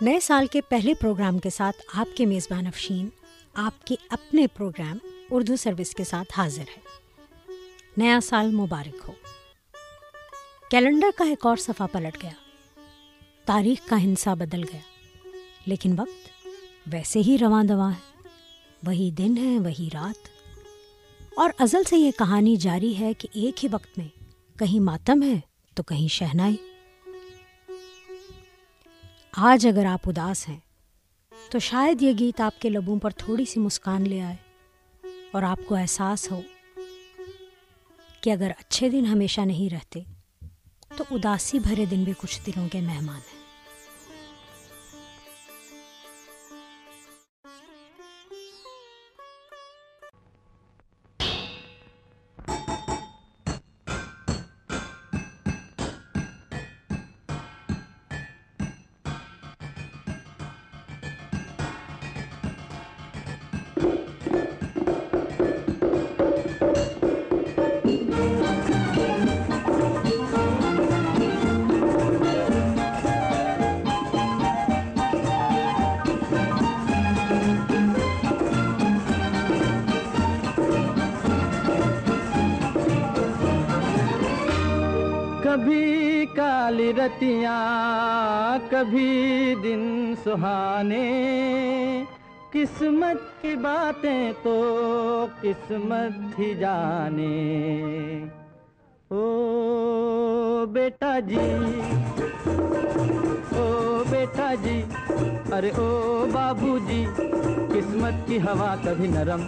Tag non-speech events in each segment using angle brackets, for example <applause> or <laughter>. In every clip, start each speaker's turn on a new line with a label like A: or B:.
A: نئے سال کے پہلے پروگرام کے ساتھ آپ کے میزبان افشین، آپ کے اپنے پروگرام اردو سروس کے ساتھ حاضر ہے نیا سال مبارک ہو۔ کیلنڈر کا ایک اور صفحہ پلٹ گیا۔ تاریخ کا ہنسا بدل گیا۔ لیکن وقت ویسے ہی رواں دواں ہے۔ وہی دن ہے، وہی رات۔ اور ازل سے یہ کہانی جاری ہے کہ ایک ہی وقت میں کہیں ماتم ہے تو کہیں شہنائی۔ آج اگر آپ اداس ہیں، تو شاید یہ گیت آپ کے لبوں پر تھوڑی سی مسکان لے آئے اور آپ کو احساس ہو کہ اگر اچھے دن ہمیشہ نہیں رہتے، تو اداسی بھرے دن بھی کچھ دنوں کے مہمان ہیں۔
B: رتیاں کبھی دن سہانے۔ قسمت کی باتیں تو قسمت ہی جانے۔ او بیٹا جی او بیٹا جی ارے او بابو جی قسمت کی ہوا کبھی نرم،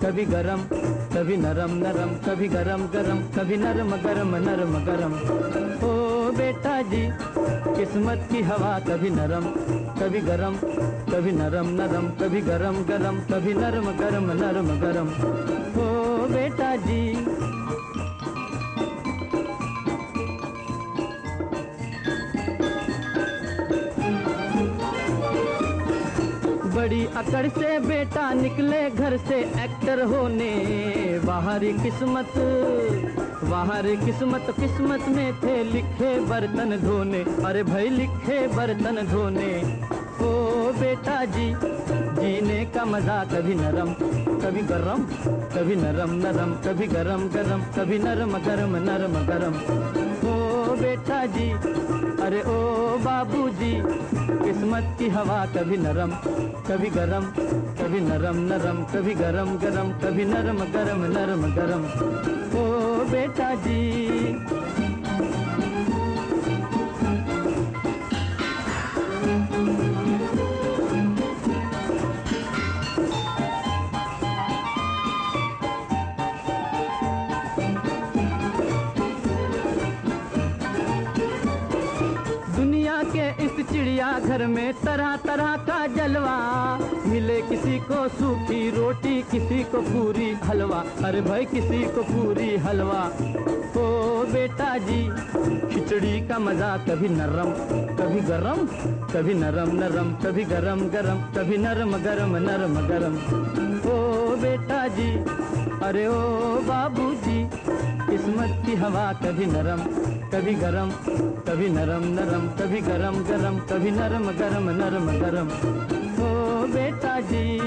B: کبھی گرم، کبھی نرم نرم، کبھی گرم گرم، کبھی نرم گرم نرم گرم۔ او بیٹا جی قسمت کی ہوا کبھی نرم، کبھی گرم، کبھی نرم نرم، کبھی گرم گرم، کبھی نرم گرم نرم گرم۔ ہو بیٹا جی بڑی اکڑ سے بیٹا نکلے گھر سے ایکٹر ہونے۔ باہر قسمت باہر قسمت قسمت میں تھے لکھے برتن دھونے۔ ارے بھائی لکھے برتن دھونے۔ او بیٹا جی جینے کا مزہ کبھی نرم، کبھی گرم، کبھی نرم نرم، کبھی گرم گرم، کبھی نرم گرم نرم گرم۔ او بیٹا جی ارے او بابو جی قسمت کی ہوا کبھی نرم، کبھی گرم، کبھی نرم نرم، کبھی گرم گرم، کبھی نرم گرم نرم گرم۔ او بیٹا جی چڑیا گھر میں طرح طرح کا جلوہ۔ ملے کسی کو سوکھی روٹی، کسی کو پوری حلوہ۔ ارے بھائی، کسی کو پوری حلوہ۔ او بیٹا جی کھچڑی کا مزہ کبھی نرم، کبھی گرم، کبھی نرم نرم، کبھی گرم گرم، کبھی نرم گرم نرم گرم۔ او بیٹا جی ارے او بابو جی قسمت کی ہوا کبھی نرم۔ کبھی گرم کبھی نرم نرم کبھی گرم گرم کبھی نرم گرم نرم گرم او بیٹا جی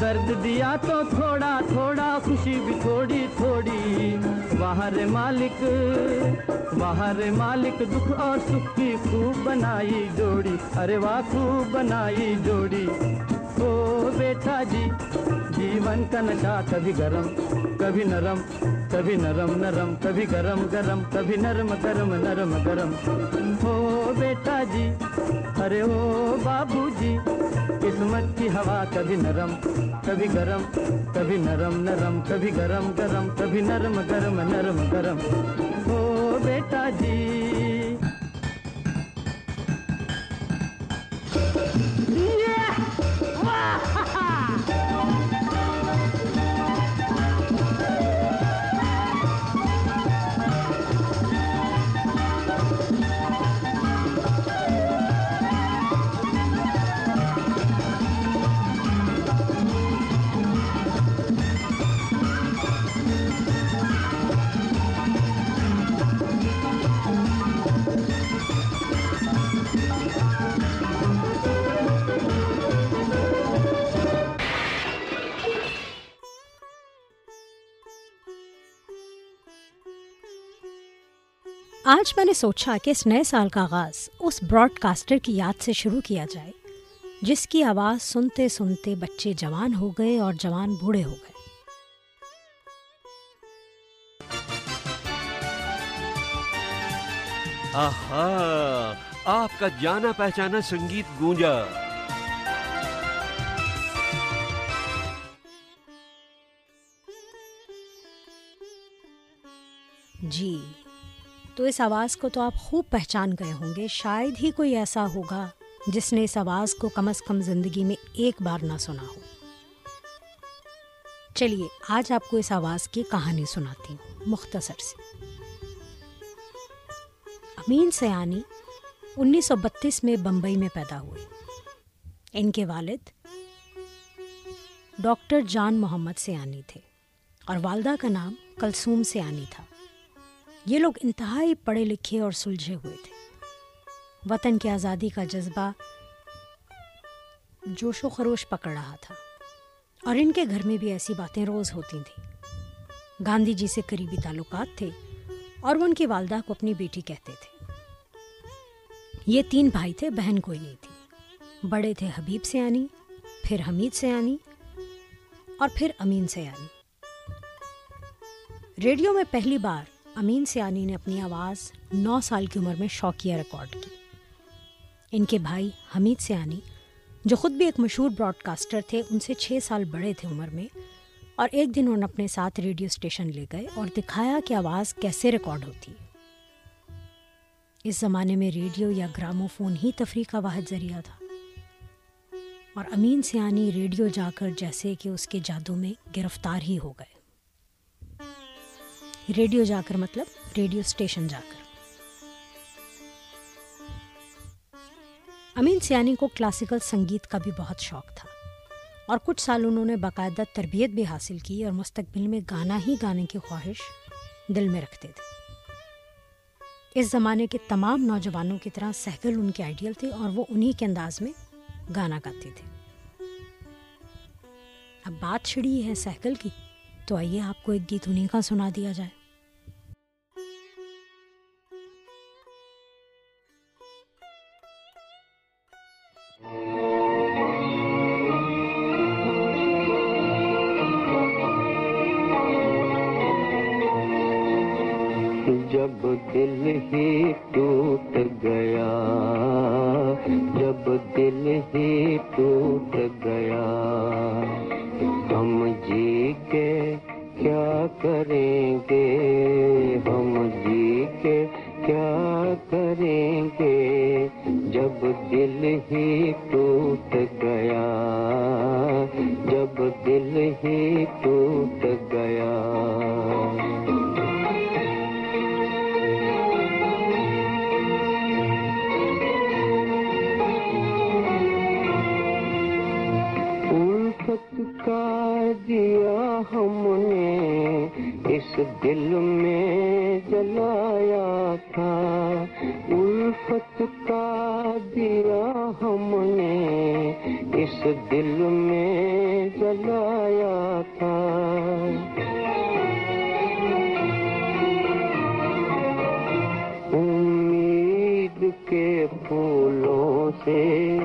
B: درد دیا تو تھوڑا تھوڑا خوشی بھی تھوڑی تھوڑی باہر مالک باہر مالک، دکھ اور سکھ کی خوب بنائی جوڑی۔ ارے واہ، خوب بنائی جوڑی۔ او بیٹا جی جیون کا نشہ کبھی گرم، کبھی نرم کبھی نرم نرم، کبھی گرم گرم، کبھی نرم گرم نرم گرم۔ او بیٹا جی ارے او بابو جی قسمت کی ہوا، کبھی نرم، کبھی گرم، کبھی نرم نرم، کبھی گرم گرم، کبھی نرم، گرم نرم، گرم۔ او بیٹا جی
A: آج میں نے سوچا کہ اس نئے سال کا آغاز اس براڈ کاسٹر کی یاد سے شروع کیا جائے، جس کی آواز سنتے سنتے بچے جوان ہو گئے اور جوان بوڑھے ہو گئے۔
C: آہا، آپ کا جانا پہچانا سنگیت گونجا۔
A: تو اس آواز کو تو آپ خوب پہچان گئے ہوں گے۔ شاید ہی کوئی ایسا ہوگا جس نے اس آواز کو کم از کم زندگی میں ایک بار نہ سنا ہو۔ چلیے، آج آپ کو اس آواز کی کہانی سناتی ہوں، مختصر سی۔ امین سیانی انیس سو بتیس میں بمبئی میں پیدا ہوئے۔ ان کے والد ڈاکٹر جان محمد سیانی تھے اور والدہ کا نام کلسوم سیانی تھا۔ یہ لوگ انتہائی پڑھے لکھے اور سلجھے ہوئے تھے۔ وطن کی آزادی کا جذبہ جوش و خروش پکڑ رہا تھا۔ اور ان کے گھر میں بھی ایسی باتیں روز ہوتی تھیں۔ گاندھی جی سے قریبی تعلقات تھے اور وہ ان کی والدہ کو اپنی بیٹی کہتے تھے۔ یہ تین بھائی تھے، بہن کوئی نہیں تھی۔ بڑے تھے حبیب سیانی، پھر حمید سیانی اور پھر امین سیانی۔ ریڈیو میں پہلی بار امین سیانی نے اپنی آواز نو سال کی عمر میں شوقیہ ریکارڈ کی۔ ان کے بھائی حمید سیانی، جو خود بھی ایک مشہور براڈ کاسٹر تھے، ان سے چھ سال بڑے تھے عمر میں، اور ایک دن انہوں نے اپنے ساتھ ریڈیو اسٹیشن لے گئے اور دکھایا کہ آواز کیسے ریکارڈ ہوتی۔ ہے اس زمانے میں ریڈیو یا گرامو فون ہی تفریح کا واحد ذریعہ تھا۔ اور امین سیانی ریڈیو جا کر جیسے کہ اس کے جادو میں گرفتار ہی ہو گئے۔ ریڈیو جا کر مطلب ریڈیو اسٹیشن جا کر۔ امین سیانی کو کلاسیکل سنگیت کا بھی بہت شوق تھا۔ اور کچھ سال انہوں نے باقاعدہ تربیت بھی حاصل کی اور مستقبل میں گانا ہی گانے کی خواہش دل میں رکھتے تھے۔ اس زمانے کے تمام نوجوانوں کی طرح سہگل ان کے آئیڈیل تھے اور وہ انہی کے انداز میں گانا گاتے تھے اب بات چھڑی ہے سہگل کی، تو آئیے آپ کو ایک گیت انہیں کا سنا دیا جائے۔
D: جب دل ہی ٹوٹ گیا، جب دل ہی ٹوٹ گیا، ہم جی کے کیا کریں گے؟ ہم جی کے کیا جب دل ہی ٹوٹ گیا، جب دل ہی ٹوٹ گیا۔ الفت کا دیا ہم نے، اس دل میں جلایا تھا۔ الفت کا اس دل میں جلایا تھا۔ امید کے پھولوں سے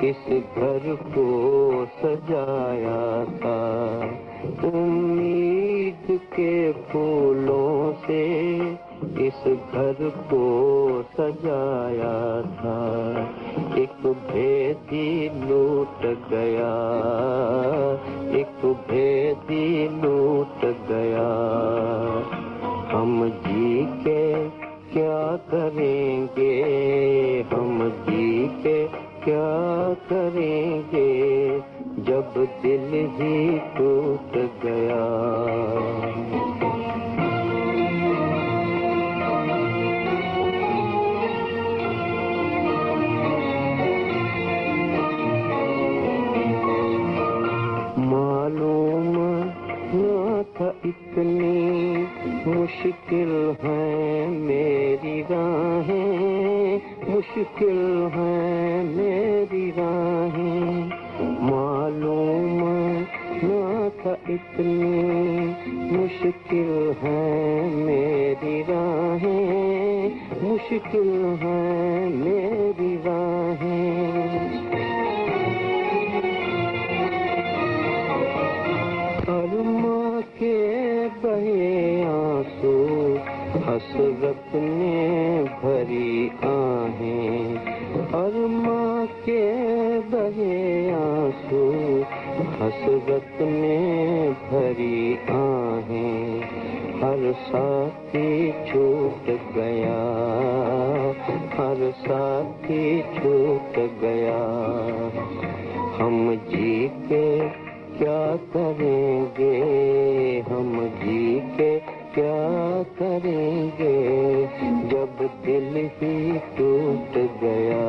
D: کس گھر کو سجایا تھا۔ امید کے پھولوں سے اس گھر کو سجایا تھا۔ ایک بھیدی لوٹ گیا۔ ایک بھیدی لوٹ گیا۔ ہم جی کے کیا کریں گے؟ ہم جی کے کیا کریں گے؟ جب دل ہی ٹوٹ گیا۔ مشکل ہے میری راہیں، مشکل ہے میری راہیں۔ معلوم نہ تھا اتنی مشکل ہے میری راہیں، مشکل ہے میری ساتھی چھوٹ گیا، ہر ساتھی چھوٹ گیا۔ ہم جی کے کیا کریں گے؟ ہم جی کے کیا کریں گے؟ جب دل ہی ٹوٹ گیا۔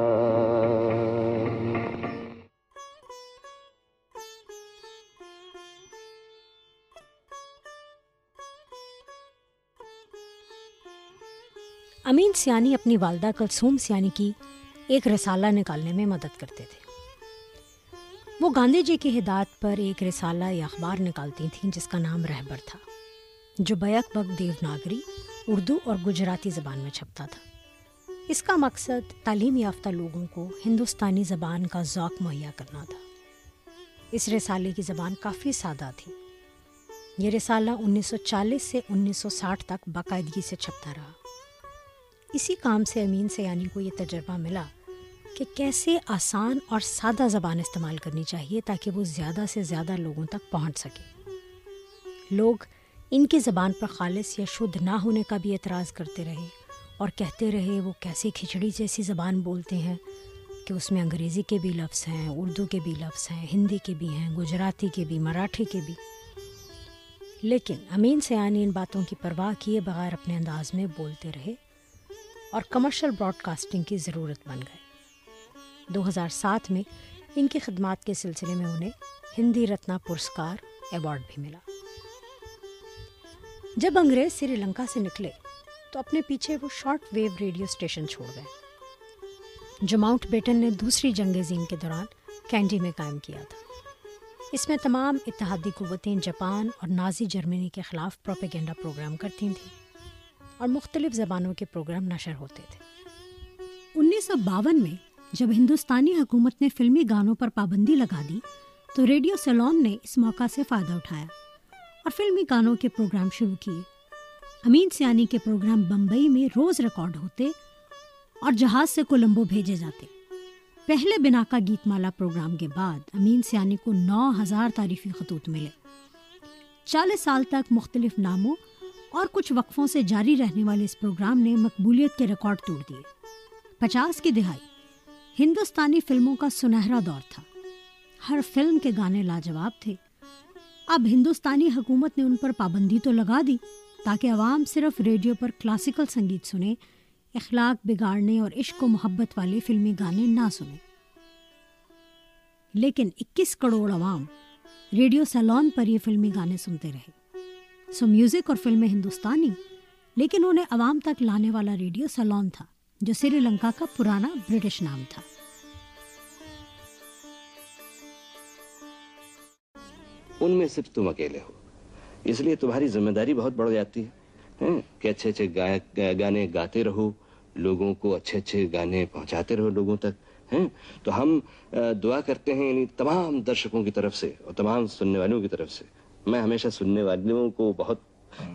A: امین سیانی اپنی والدہ کلثوم سیانی کی ایک رسالہ نکالنے میں مدد کرتے تھے۔ وہ گاندھی جی کی ہدایت پر ایک رسالہ یا اخبار نکالتی تھیں جس کا نام رہبر تھا، جو بیک بک دیوناگری اردو اور گجراتی زبان میں چھپتا تھا۔ اس کا مقصد تعلیم یافتہ لوگوں کو ہندوستانی زبان کا ذوق مہیا کرنا تھا۔ اس رسالے کی زبان کافی سادہ تھی۔ یہ رسالہ انیس سو چالیس سے انیس سو ساٹھ تک باقاعدگی سے چھپتا رہا۔ اسی کام سے امین سیانی کو یہ تجربہ ملا کہ کیسے آسان اور سادہ زبان استعمال کرنی چاہیے تاکہ وہ زیادہ سے زیادہ لوگوں تک پہنچ سکے۔ لوگ ان کی زبان پر خالص یا شدھ نہ ہونے کا بھی اعتراض کرتے رہے اور کہتے رہے وہ کیسے کھچڑی جیسی زبان بولتے ہیں کہ اس میں انگریزی کے بھی لفظ ہیں، اردو کے بھی لفظ ہیں، ہندی کے بھی ہیں، گجراتی کے بھی، مراٹھی کے بھی۔ لیکن امین سیانی ان باتوں کی پرواہ کیے بغیر اپنے انداز میں بولتے رہے اور کمرشل براڈ کاسٹنگ کی ضرورت بن گئے دو ہزار سات میں ان کی خدمات کے سلسلے میں انہیں ہندی رتنا پرسکار ایوارڈ بھی ملا۔ جب انگریز سری لنکا سے نکلے تو اپنے پیچھے وہ شارٹ ویو ریڈیو اسٹیشن چھوڑ گئے۔ جو ماؤنٹ بیٹن نے دوسری جنگ عظیم کے دوران کینڈی میں قائم کیا تھا۔ اس میں تمام اتحادی قوتیں جاپان اور نازی جرمنی کے خلاف پروپیگنڈا پروگرام کرتی تھیں۔ اور مختلف زبانوں کے پروگرام نشر ہوتے تھے۔ انیس سو باون میں جب ہندوستانی حکومت نے فلمی گانوں پر پابندی لگا دی، تو ریڈیو سیلون نے اس موقع سے فائدہ اٹھایا اور فلمی گانوں کے پروگرام شروع کیے۔ امین سیانی کے پروگرام بمبئی میں روز ریکارڈ ہوتے اور جہاز سے کولمبو بھیجے جاتے۔ پہلے بنا کا گیت مالا پروگرام کے بعد امین سیانی کو نو ہزار تعریفی خطوط ملے۔ چالیس سال تک مختلف ناموں اور کچھ وقفوں سے جاری رہنے والے اس پروگرام نے مقبولیت کے ریکارڈ توڑ دیے۔ پچاس کی دہائی، ہندوستانی فلموں کا سنہرا دور تھا۔ ہر فلم کے گانے لاجواب تھے۔ اب ہندوستانی حکومت نے ان پر پابندی تو لگا دی تاکہ عوام صرف ریڈیو پر کلاسیکل سنگیت سنیں، اخلاق بگاڑنے اور عشق و محبت والے فلمی گانے نہ سنیں۔ لیکن اکیس کروڑ عوام ریڈیو سیلون پر یہ فلمی گانے سنتے رہے۔ سو میوزک اور فلمیں ہندوستانی، لیکن انہیں عوام تک لانے والا ریڈیو سیلون تھا، جو سری لنکا کا پرانا برٹش نام تھا۔
E: ان میں صرف تم اکیلے ہو۔ اس لیے تمہاری ذمہ داری بہت بڑھ جاتی ہے۔ ہاں، کہ اچھے اچھے گائک، گانے گاتے رہو، لوگوں کو اچھے اچھے گانے پہنچاتے رہو لوگوں تک۔ ہیں تو ہم دعا کرتے ہیں یعنی تمام درشکوں کی طرف سے اور تمام سننے والوں کی طرف سے۔ میں ہمیشہ سننے والوں کو بہت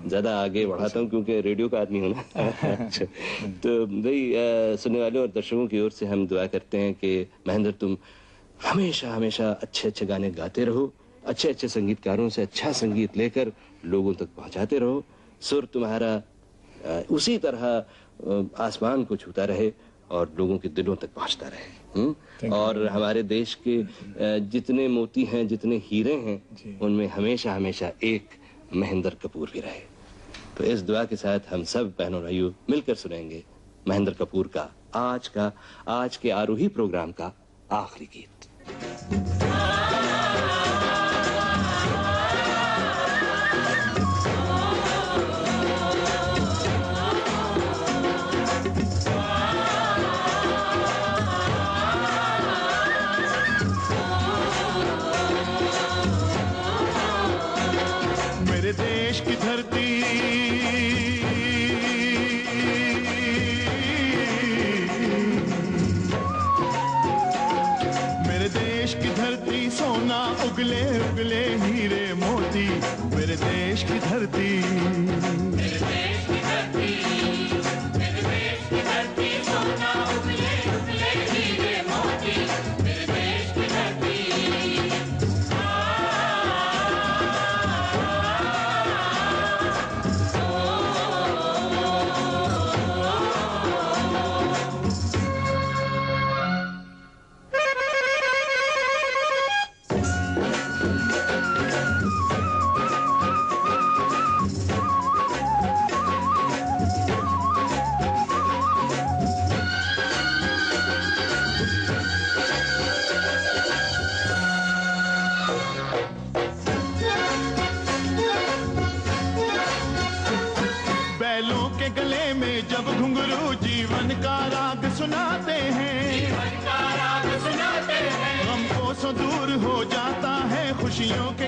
E: زیادہ آگے بڑھاتا ہوں کیونکہ ریڈیو کا آدمی ہونا اچھا۔ <laughs> تو بھائی سننے والوں اور درشکوں کی اور سے ہم دعا کرتے ہیں کہ مہندر تم ہمیشہ ہمیشہ اچھے اچھے گانے گاتے رہو۔ اچھے اچھے سنگیت کاروں سے اچھا سنگیت لے کر لوگوں تک پہنچاتے رہو۔ سر تمہارا اسی طرح آسمان کو چھوتا رہے اور لوگوں کے دلوں تک پہنچتا رہے۔ اور ہمارے دیش کے جتنے موتی ہیں جتنے ہیرے ہیں جی۔ ان میں ہمیشہ ہمیشہ ایک مہندر کپور بھی رہے۔ تو اس دعا کے ساتھ ہم سب بہنوں بھائیوں مل کر سنیں گے مہندر کپور کا آج کا آج کے آروہی پروگرام کا آخری گیت۔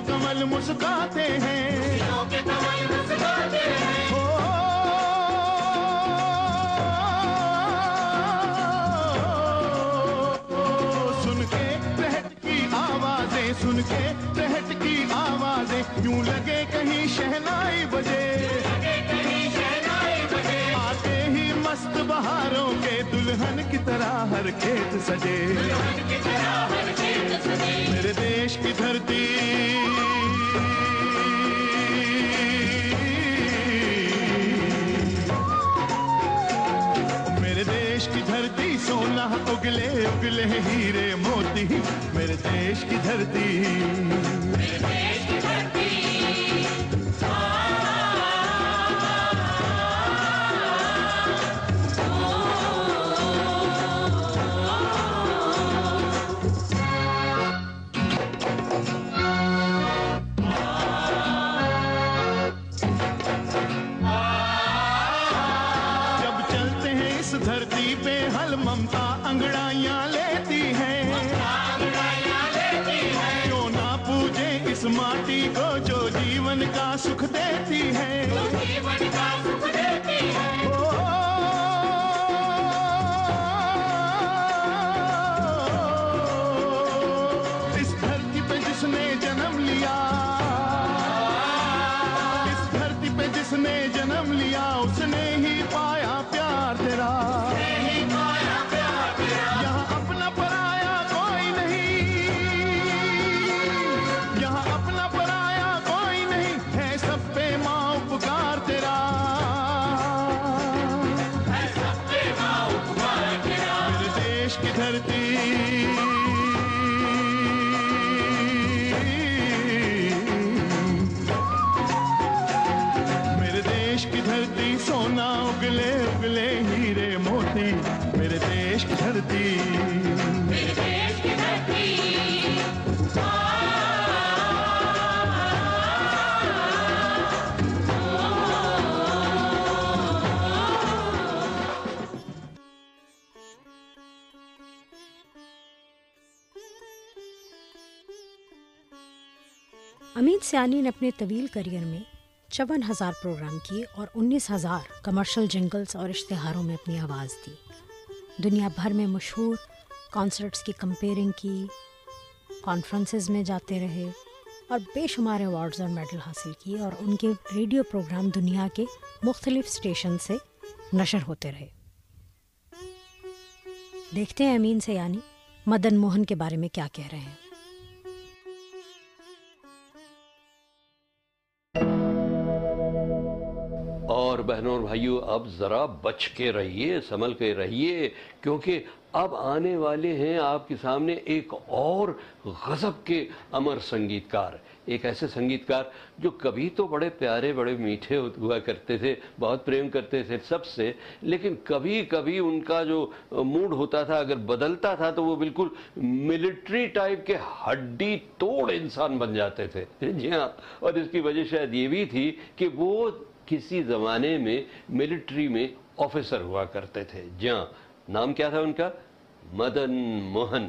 F: کمل مسکاتے ہیں۔ سن کے تحت کی آوازیں سن کے تحت کی آوازیں یوں لگے کہیں شہنائی بجے۔ بہاروں کے دلہن کی طرح ہر کھیت سجے۔ میرے دیش کی دھرتی۔ میرے دیش کی دھرتی، سونا اگلے اگلے ہیرے موتی۔ میرے دیش کی دھرتی۔ جب
A: سیانی نے اپنے طویل کریئر میں چون ہزار پروگرام کیے اور انیس ہزار کمرشل جنگلز اور اشتہاروں میں اپنی آواز دی۔ دنیا بھر میں مشہور کانسرٹس کی کمپیئرنگ کی کانفرنسز میں جاتے رہے اور بے شمار ایوارڈز اور میڈل حاصل کیے اور ان کے ریڈیو پروگرام دنیا کے مختلف اسٹیشن سے نشر ہوتے رہے۔ دیکھتے ہیں امین سے یعنی مدن موہن کے بارے میں کیا کہہ رہے ہیں۔
C: اور بہنوں اور بھائیوں اب ذرا بچ کے رہیے، سنبھل کے رہیے، کیونکہ اب آنے والے ہیں آپ کے سامنے ایک اور غضب کے امر سنگیت کار ایک ایسے سنگیت کار جو کبھی تو بڑے پیارے، بڑے میٹھے ہوا کرتے تھے، بہت پریم کرتے تھے سب سے، لیکن کبھی کبھی ان کا جو موڈ ہوتا تھا، اگر بدلتا تھا تو وہ بالکل ملٹری ٹائپ کے ہڈی توڑ انسان بن جاتے تھے۔ جی ہاں اور اس کی وجہ شاید یہ بھی تھی کہ وہ کسی زمانے میں ملٹری میں آفیسر ہوا کرتے تھے۔ جہاں، نام کیا تھا ان کا؟ مدن موہن۔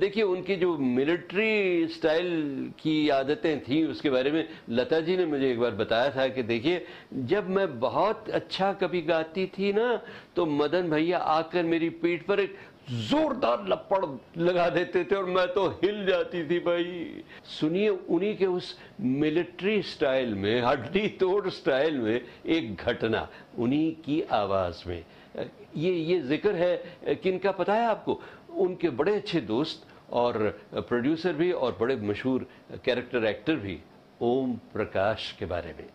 C: دیکھیے، ان کی جو ملٹری سٹائل کی عادتیں تھیں، اس کے بارے میں لتا جی نے مجھے ایک بار بتایا تھا کہ دیکھیے، جب میں بہت اچھا کبھی گاتی تھی نا، تو مدن بھیا آ کر میری پیٹ پر ایک زوردار لپڑ لگا دیتے تھے اور میں تو ہل جاتی تھی بھائی۔ سنیے انہی کے اس ملٹری سٹائل میں ہڈی توڑ سٹائل میں ایک گھٹنا انہی کی آواز میں۔ یہ یہ ذکر ہے کن کا پتا ہے آپ کو؟ ان کے بڑے اچھے دوست اور پروڈیوسر بھی اور بڑے مشہور کیریکٹر ایکٹر بھی اوم پرکاش کے بارے میں۔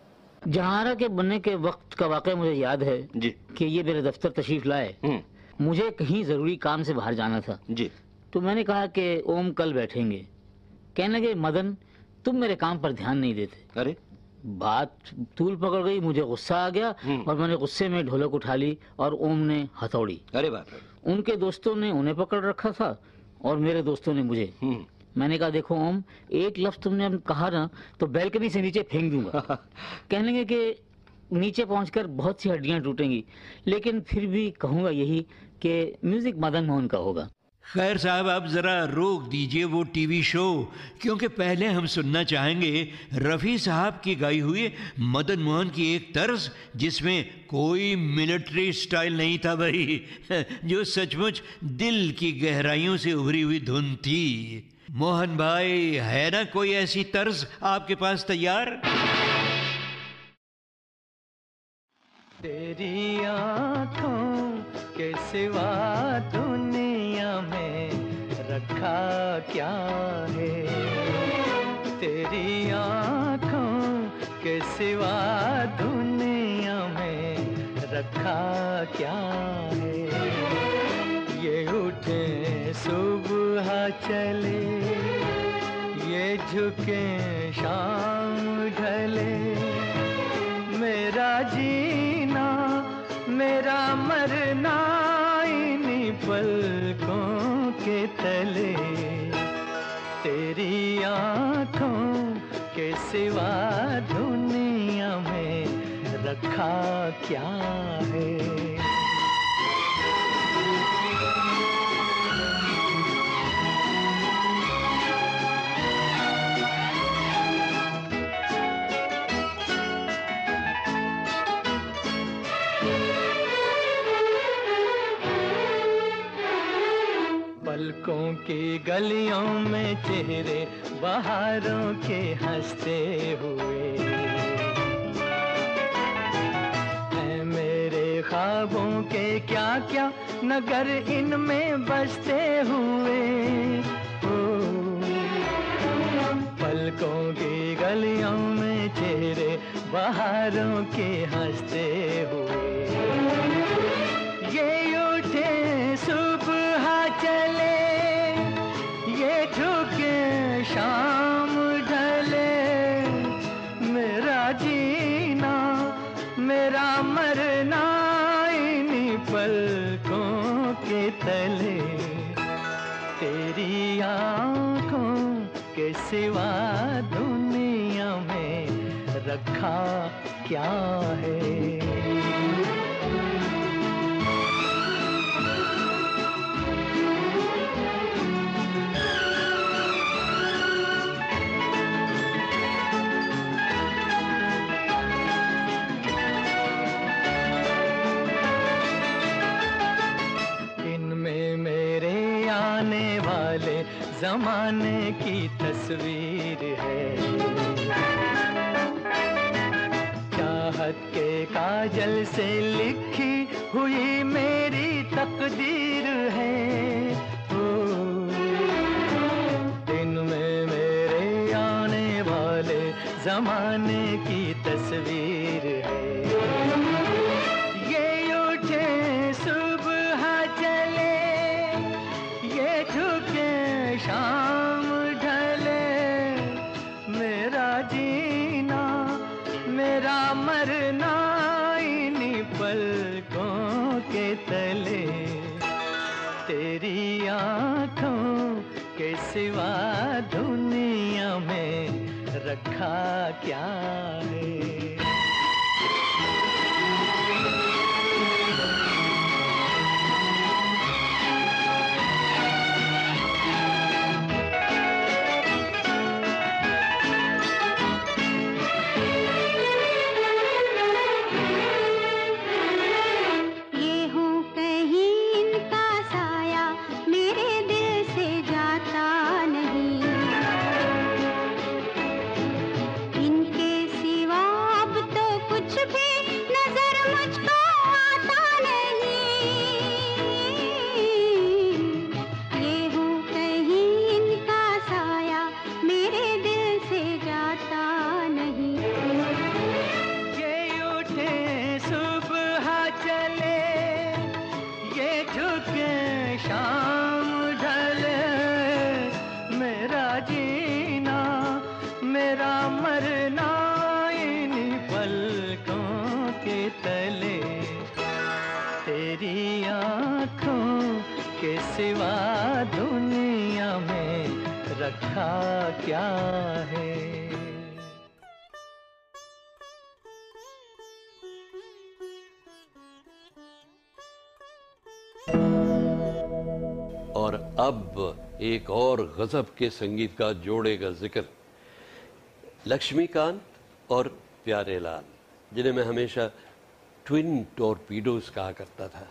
G: جہارا کے بننے کے وقت کا واقعہ مجھے یاد ہے
H: جی۔
G: کہ یہ میرے دفتر تشریف لائے۔ مجھے کہیں ضروری کام سے باہر جانا تھا۔
H: جی۔
G: تو میں نے کہا کہ اوم کل بیٹھیں گے۔ کہنے لگے مدن تم میرے کام پر دھیان نہیں دیتے۔
H: ارے۔
G: بات طول پکڑ گئی مجھے غصہ آ گیا۔ اور میں نے غصے میں ڈھولک اٹھا لی اور اوم نے ہتھوڑی۔
H: ارے باپ رے۔
G: ان کے دوستوں نے انہیں پکڑ رکھا تھا اور میرے دوستوں نے مجھے۔ میں نے کہا دیکھو اوم ایک لفظ تم نے کہا نا تو بیلکنی سے نیچے پھینک دوں گا۔ <laughs> کہنے لگے کہ نیچے پہنچ کر بہت سی ہڈیاں ٹوٹیں گی لیکن پھر بھی کہوں گا یہی کہ میوزک مدن موہن کا ہوگا۔
I: خیر صاحب آپ ذرا روک دیجیے وہ ٹی وی شو کیونکہ پہلے ہم سننا چاہیں گے رفیع صاحب کی گائی ہوئی مدن موہن کی ایک طرز جس میں کوئی ملٹری سٹائل نہیں تھا بھائی جو سچ مچ دل کی گہرائیوں سے ابھری ہوئی دھن تھی۔ موہن بھائی ہے نا کوئی ایسی طرز آپ کے پاس تیار؟
J: تیری آنکھوں کے سوا دنیا میں رکھا کیا ہے؟ تیری آنکھوں کے سوا دنیا میں رکھا کیا ہے؟ یہ اٹھے صبح چلے، یہ جھکے شام ڈھلے۔ مرنا انہی پلکوں کے تلے۔ تیری آنکھوں کے سوا دنیا میں رکھا کیا ہے؟ پلکوں کی گلیوں میں چہرے بہاروں کے ہنستے ہوئے۔ اے میرے خوابوں کے کیا کیا نگر ان میں بستے ہوئے۔ پلکوں کی گلیوں میں چہرے بہاروں کے ہنستے ہوئے۔ یہ اٹھے صبح شام ڈھلے میرا جینا، میرا مرنا انہی پلکوں کے تلے۔ تیری آنکھوں کے سوا دنیا میں رکھا کیا ہے؟ زمانے کی تصویر ہے۔ چاہت کے کاجل سے لکھی ہوئی میری تقدیر ہے۔ دن میں میرے آنے والے زمانے کی تصویر سوا دنیا میں رکھا کیا ہے؟
C: اور اب ایک اور غزب کے سنگیت کا جوڑے کا ذکر۔ لکشمی کانت اور پیارے لال، جنہیں میں ہمیشہ ٹوین ٹورپیڈوز کہا کرتا تھا۔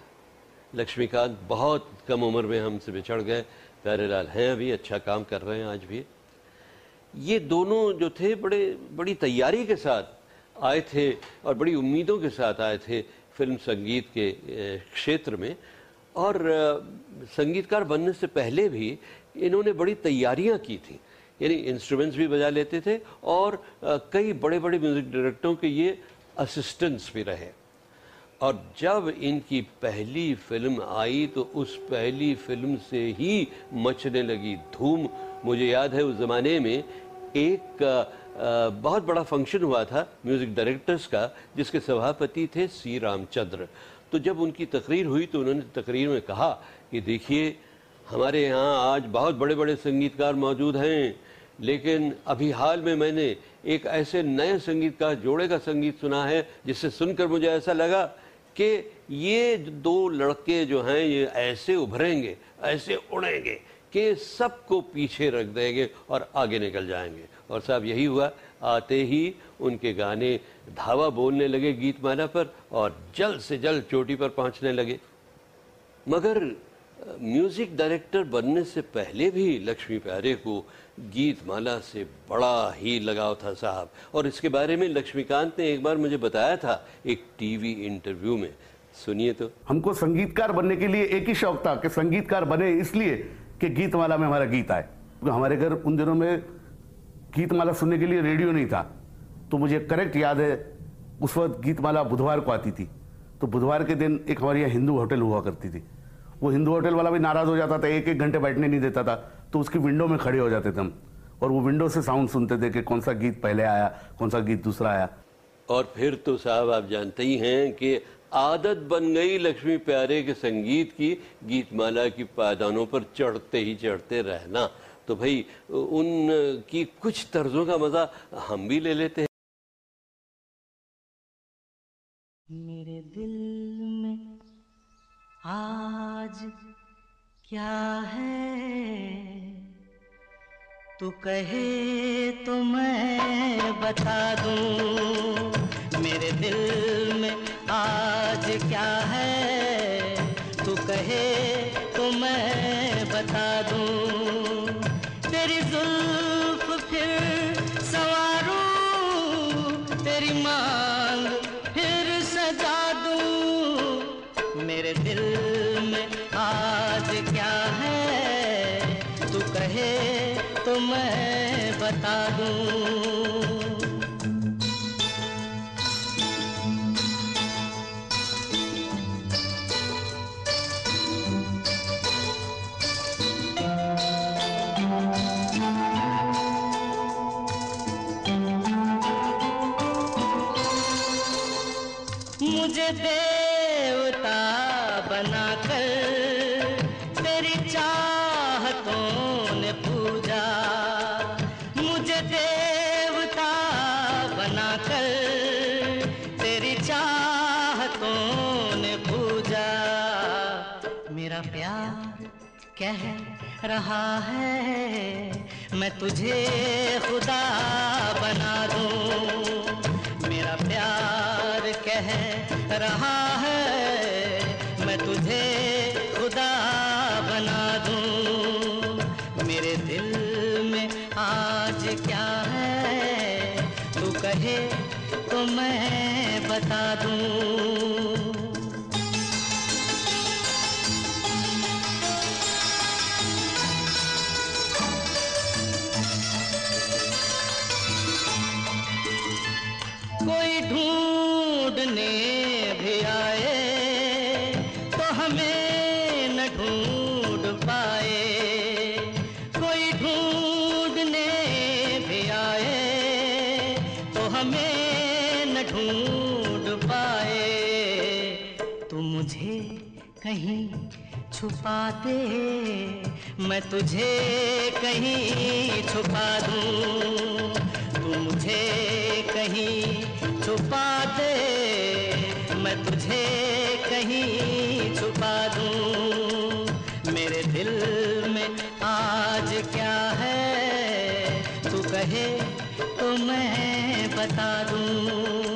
C: لکشمی کانت بہت کم عمر میں ہم سے بچھڑ گئے۔ پیارے لال ہیں ابھی اچھا کام کر رہے ہیں آج بھی۔ یہ دونوں جو تھے، بڑے، بڑی تیاری کے ساتھ آئے تھے اور بڑی امیدوں کے ساتھ آئے تھے فلم سنگیت کے کھیتر میں اور سنگیتکار بننے سے پہلے بھی انہوں نے بڑی تیاریاں کی تھیں۔ یعنی انسٹرومنٹس بھی بجا لیتے تھے اور کئی بڑے بڑے میوزک ڈائریکٹروں کے یہ اسسٹنٹس بھی رہے۔ اور جب ان کی پہلی فلم آئی تو اس پہلی فلم سے ہی مچنے لگی دھوم۔ مجھے یاد ہے اس زمانے میں ایک بہت بڑا فنکشن ہوا تھا میوزک ڈائریکٹرز کا، جس کے سبھاپتی تھے سی رام چندر۔ تو جب ان
K: کی تقریر ہوئی تو انہوں نے تقریر میں کہا کہ دیکھیے، ہمارے یہاں آج بہت بڑے بڑے سنگیتکار موجود ہیں، لیکن ابھی حال میں میں نے ایک ایسے نئے سنگیتکار جوڑے کا سنگیت سنا ہے، جس سے سن کر مجھے ایسا لگا کہ یہ دو لڑکے جو ہیں، یہ ایسے ابھریں گے، ایسے اڑیں گے کہ سب کو پیچھے رکھ دیں گے اور آگے نکل جائیں گے۔ اور صاحب، یہی ہوا۔ آتے ہی ان کے گانے دھاوا بولنے لگے گیت مانا پر اور جلد سے جلد چوٹی پر پہنچنے لگے۔ مگر، میوزک ڈائریکٹر بننے سے پہلے بھی لکشمی پیارے
C: کو گیت مالا سے بڑا ہی لگاؤ تھا صاحب۔ اور اس کے بارے میں لکشمی کانت نے ایک بار مجھے بتایا تھا ایک ٹی وی انٹرویو میں۔ سنیے تو۔ ہم کو سنگیتکار بننے کے لیے ایک ہی شوق
L: تھا کہ سنگیتکار بنے، اس لیے کہ گیت مالا میں ہمارا گیت آئے۔ ہمارے گھر ان دنوں میں گیت مالا سننے کے لیے ریڈیو نہیں تھا۔ تو مجھے کریکٹ یاد ہے، اس وقت گیت مالا بدھوار کو آتی تھی۔ تو بدھوار کے دن ایک ہماری یہاں ہندو ہوٹل ہوا کرتی تھی۔ وہ ہندو ہوٹل والا بھی ناراض ہو جاتا تھا، ایک ایک گھنٹے بیٹھنے نہیں دیتا تھا۔ تو اس کی ونڈو میں کھڑے ہو جاتے تھے ہم۔ اور وہ ونڈو سے ساؤنڈ سنتے تھے کہ کون سا گیت پہلے آیا، کون سا گیت دوسرا آیا۔ اور پھر تو
A: صاحب آپ جانتے ہی ہیں کہ عادت بن گئی لکشمی پیارے کے سنگیت کی، گیت مالا کی پائدانوں پر چڑھتے ہی چڑھتے رہنا۔ تو بھائی، ان کی کچھ طرزوں کا مزہ ہم بھی لے لیتے ہیں۔ میرے دل میں آج کیا ہے؟ تو کہے تو میں بتا دوں۔ میرے دل میں آج کیا ہے؟ تو کہے تو میں بتا دوں۔ تیری ظلم میں تجھے خدا بنا دوں میرا پیار کہہ رہا ہے، میں تجھے خدا بنا دوں میرے دل میں آج کیا ہے، تو کہے تو میں بتا دوں۔ چھپاتے میں تجھے کہیں چھپا دوں۔ تو مجھے کہیں چھپا دے میں تجھے
L: کہیں چھپا دوں۔ میرے دل میں آج کیا ہے؟ تو کہے تو میں بتا دوں۔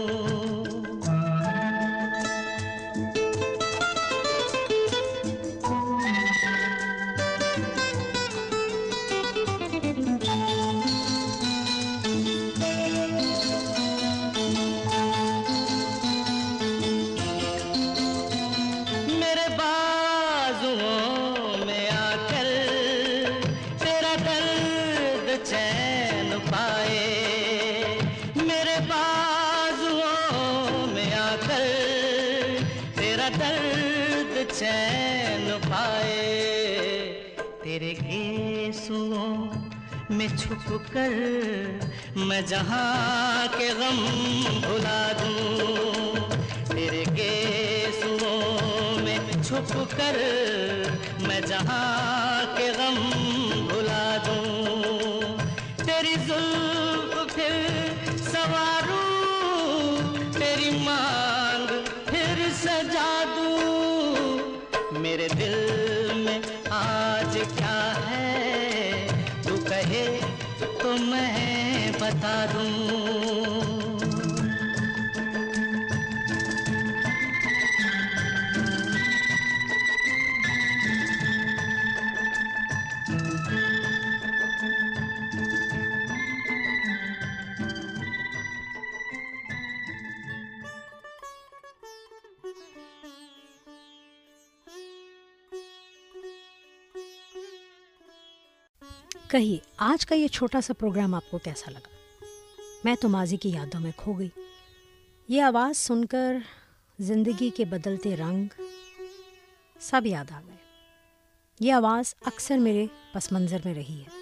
L: چین پائے تیرے گیسوں میں چھپ کر میں جہاں کے غم بھلا دوں تیرے گیسوں میں چھپ کر میں جہاں کے غم بھلا دوں تیری ظلم پھر سواروں کہیے آج کا یہ چھوٹا سا پروگرام آپ کو کیسا لگا میں تو ماضی کی یادوں میں کھو گئی۔ یہ
A: آواز سن کر زندگی کے بدلتے رنگ سب یاد آ گئے۔ یہ آواز اکثر میرے پس منظر میں رہی ہے۔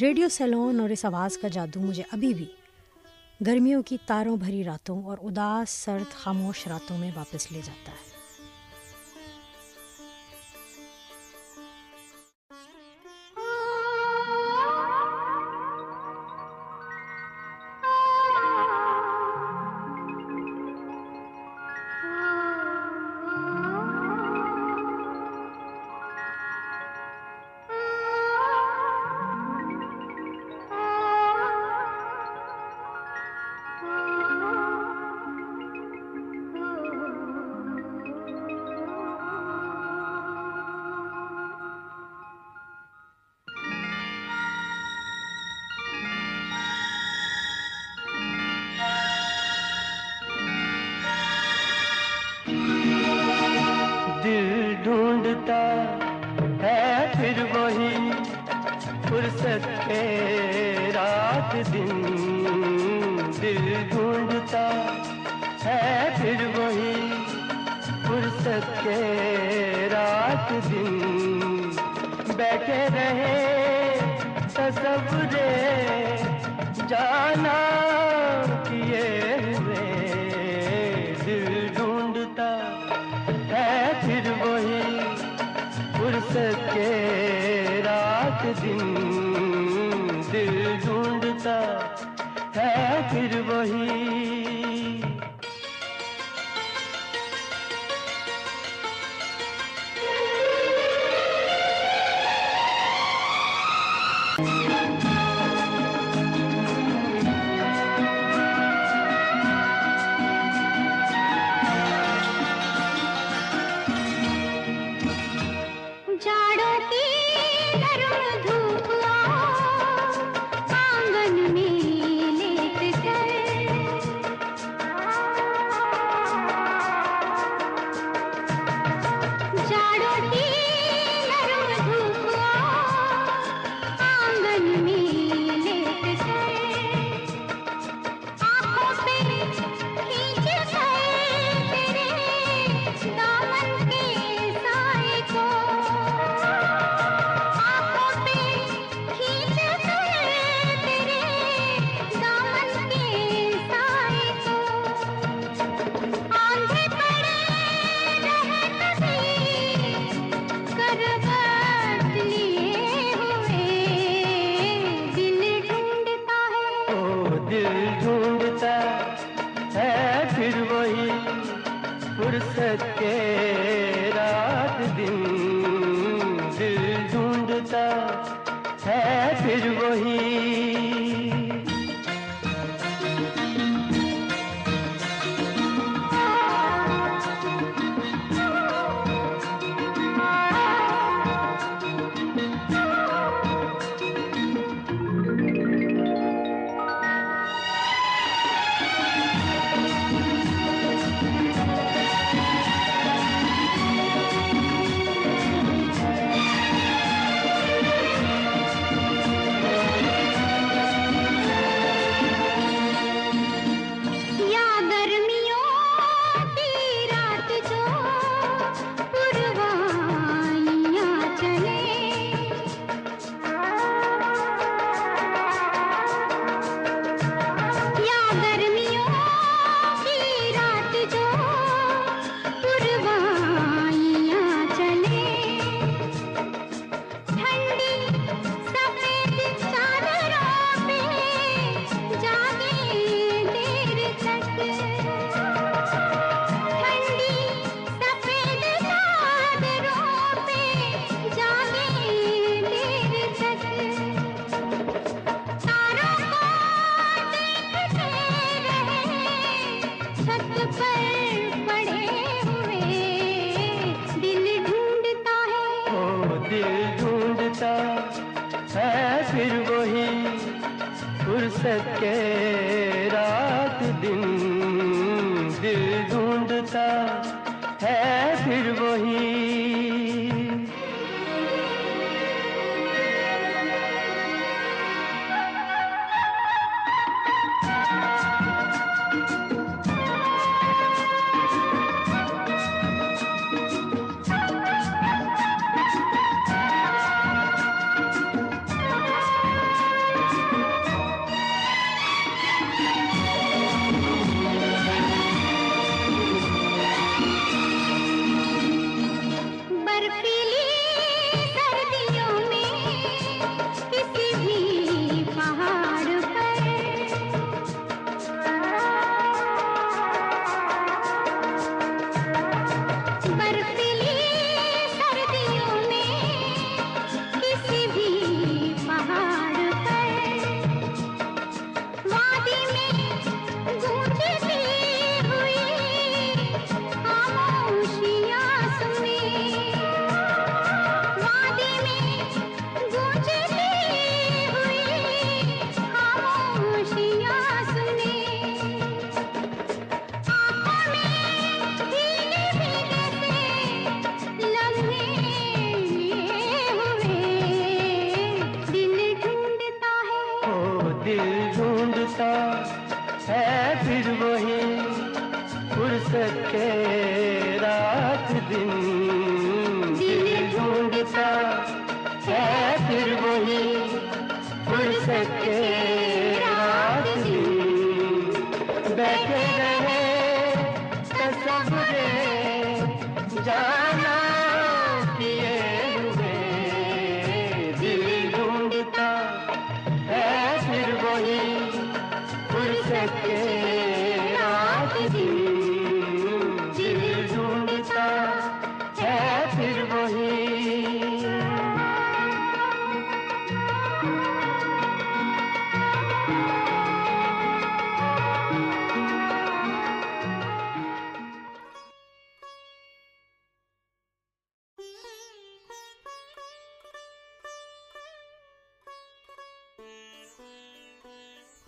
A: ریڈیو سیلون اور اس آواز کا جادو مجھے ابھی بھی گرمیوں کی تاروں بھری راتوں اور اداس سرد
J: خاموش راتوں میں واپس لے جاتا ہے۔ کے رات دن دل ڈھونڈتا ہے
M: پھر وہی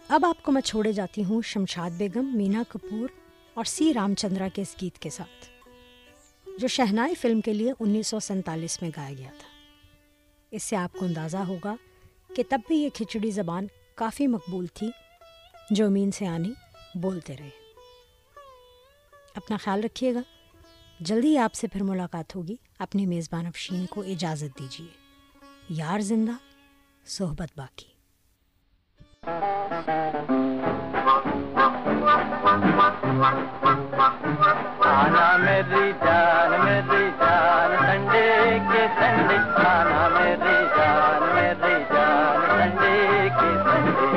B: اب آپ کو میں چھوڑے جاتی ہوں شمشاد بیگم، مینا کپور اور سی
N: رام چندرا کے اس گیت کے ساتھ، جو شہنائی فلم کے لیے انیس سو سینتالیس میں گایا گیا تھا۔ اس سے آپ کو اندازہ ہوگا کہ تب بھی یہ
B: کھچڑی
N: زبان کافی
B: مقبول تھی، جو امین سے آنی بولتے رہے۔ اپنا خیال رکھیے گا، جلدی آپ سے پھر ملاقات ہوگی۔ اپنے میزبان افشین کو اجازت دیجیے۔ یار زندہ،
N: صحبت باقی۔ کھانا میری جان میری جان ٹنڈے کے ٹنڈے کھانا میری جان میری جان ٹنڈے کے ٹنڈے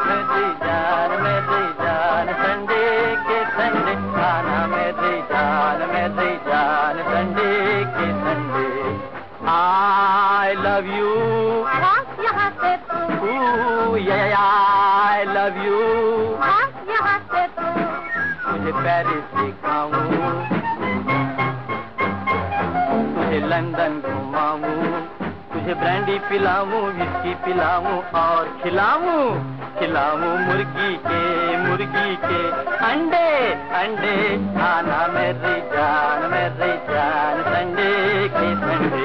N: میری جان میری جان ٹنڈے کے ٹنڈے کھانا میری جان میری جان ٹنڈے کے ٹنڈے I love you you yeah I love you. ہاں، یہاں پیرس دکھاؤں تجھے لندن گھماؤں۔ مجھے
B: برانڈی پلاؤں وسکی پلاؤں اور کھلاؤں۔ کھلاؤں مرغی
N: کے مرغی کے۔ انڈے انڈے کھانا میرے جان میری جان۔ سنڈے کے سنڈے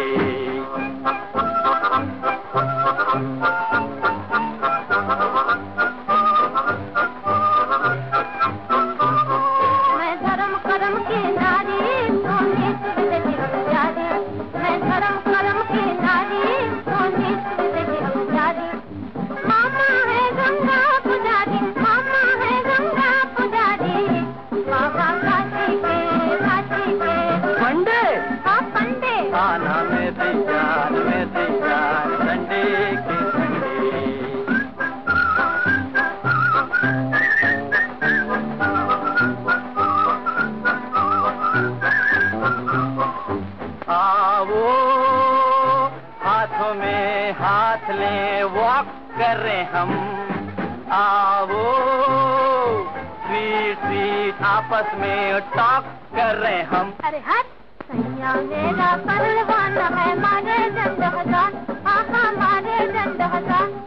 N: آپس میں ٹاک کر رہے ہم۔ ارے ہٹ۔ سیا میرا پروانہ میں مارے
B: دند ہزار۔ آقا مارے
N: دند ہزار۔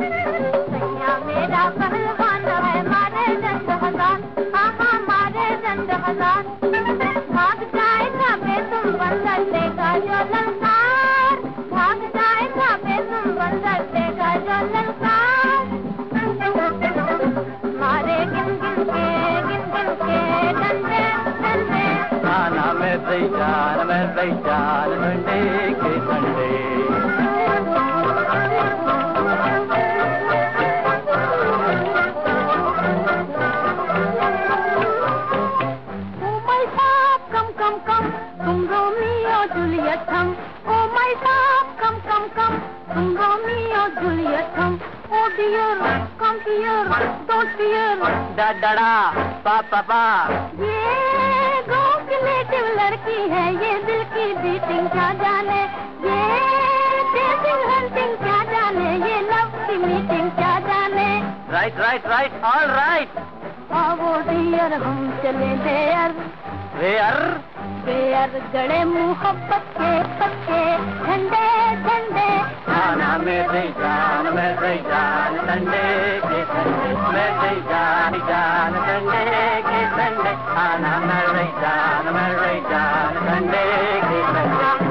N: கதை கண்டே Da-da-da, ba-ba-ba, کیا جانے کیا جانے یہ لو کی میٹنگ کیا جانے right right right all right آو ڈیئر
B: ہم چلے ڈیئر ڈیئر ڈیئر
N: جڑے محبت کے پکے ٹھنڈے
B: ٹھنڈے
N: کھانا میں دے جان میں دے جان
B: ٹھنڈے کے ٹھنڈے میں دے جان جان ٹھنڈے کے ٹھنڈے کھانا میں دے جان میں دے جان ٹھنڈے کے ٹھنڈے